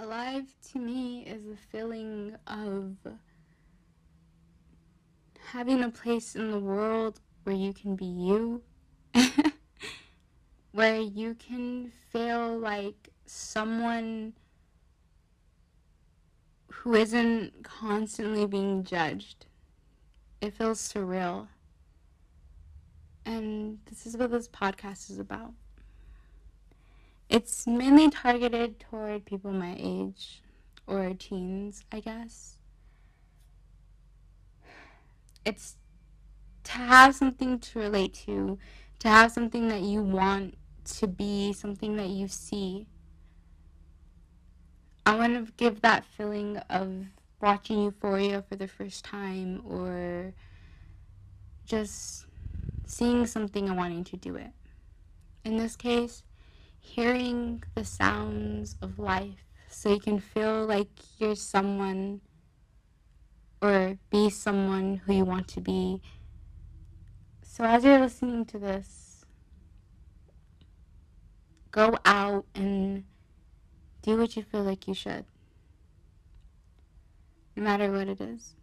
Alive to me is a feeling of having a place in the world where you can be you, where you can feel like someone who isn't constantly being judged. It feels surreal. And this is what this podcast is about. It's mainly targeted toward people my age or teens, I guess. It's to have something to relate to, to have something that you want to be, something that you see. I want to give that feeling of watching Euphoria for the first time or just seeing something and wanting to do it. In this case, hearing the sounds of life so you can feel like you're someone or be someone who you want to be. So as you're listening to this, go out and do what you feel like you should, no matter what it is.